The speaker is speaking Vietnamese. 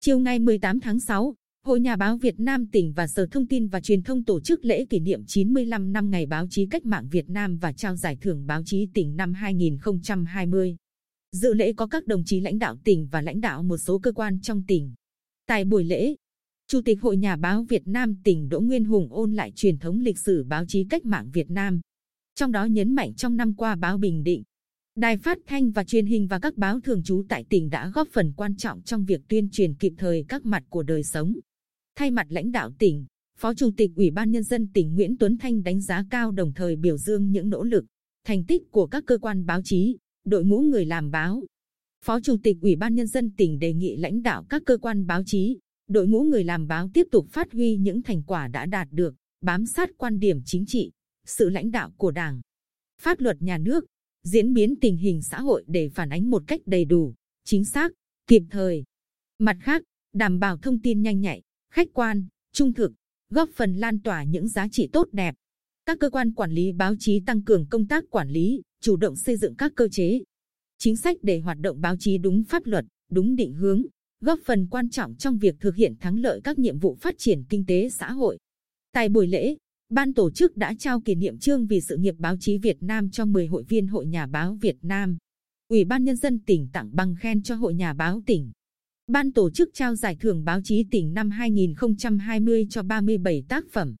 Chiều ngày 18 tháng 6, Hội Nhà báo Việt Nam tỉnh và Sở Thông tin và Truyền thông tổ chức lễ kỷ niệm 95 năm Ngày báo chí cách mạng Việt Nam và trao giải thưởng báo chí tỉnh năm 2020. Dự lễ có các đồng chí lãnh đạo tỉnh và lãnh đạo một số cơ quan trong tỉnh. Tại buổi lễ, Chủ tịch Hội Nhà báo Việt Nam tỉnh Đỗ Nguyên Hùng ôn lại truyền thống lịch sử báo chí cách mạng Việt Nam. Trong đó nhấn mạnh trong năm qua báo Bình Định, Đài phát thanh và truyền hình và các báo thường trú tại tỉnh đã góp phần quan trọng trong việc tuyên truyền kịp thời các mặt của đời sống. Thay mặt lãnh đạo tỉnh, Phó Chủ tịch Ủy ban Nhân dân tỉnh Nguyễn Tuấn Thanh đánh giá cao đồng thời biểu dương những nỗ lực, thành tích của các cơ quan báo chí, đội ngũ người làm báo. Phó Chủ tịch Ủy ban Nhân dân tỉnh đề nghị lãnh đạo các cơ quan báo chí, đội ngũ người làm báo tiếp tục phát huy những thành quả đã đạt được, bám sát quan điểm chính trị, sự lãnh đạo của Đảng, pháp luật nhà nước, diễn biến tình hình xã hội để phản ánh một cách đầy đủ, chính xác, kịp thời. Mặt khác, đảm bảo thông tin nhanh nhạy, khách quan, trung thực, góp phần lan tỏa những giá trị tốt đẹp. Các cơ quan quản lý báo chí tăng cường công tác quản lý, chủ động xây dựng các cơ chế, chính sách để hoạt động báo chí đúng pháp luật, đúng định hướng, góp phần quan trọng trong việc thực hiện thắng lợi các nhiệm vụ phát triển kinh tế xã hội. Tại buổi lễ, ban tổ chức đã trao kỷ niệm trương vì sự nghiệp báo chí Việt Nam cho 10 hội viên Hội Nhà báo Việt Nam. Ủy ban Nhân dân tỉnh tặng bằng khen cho Hội Nhà báo tỉnh. Ban tổ chức trao giải thưởng báo chí tỉnh năm 2020 cho 37 tác phẩm.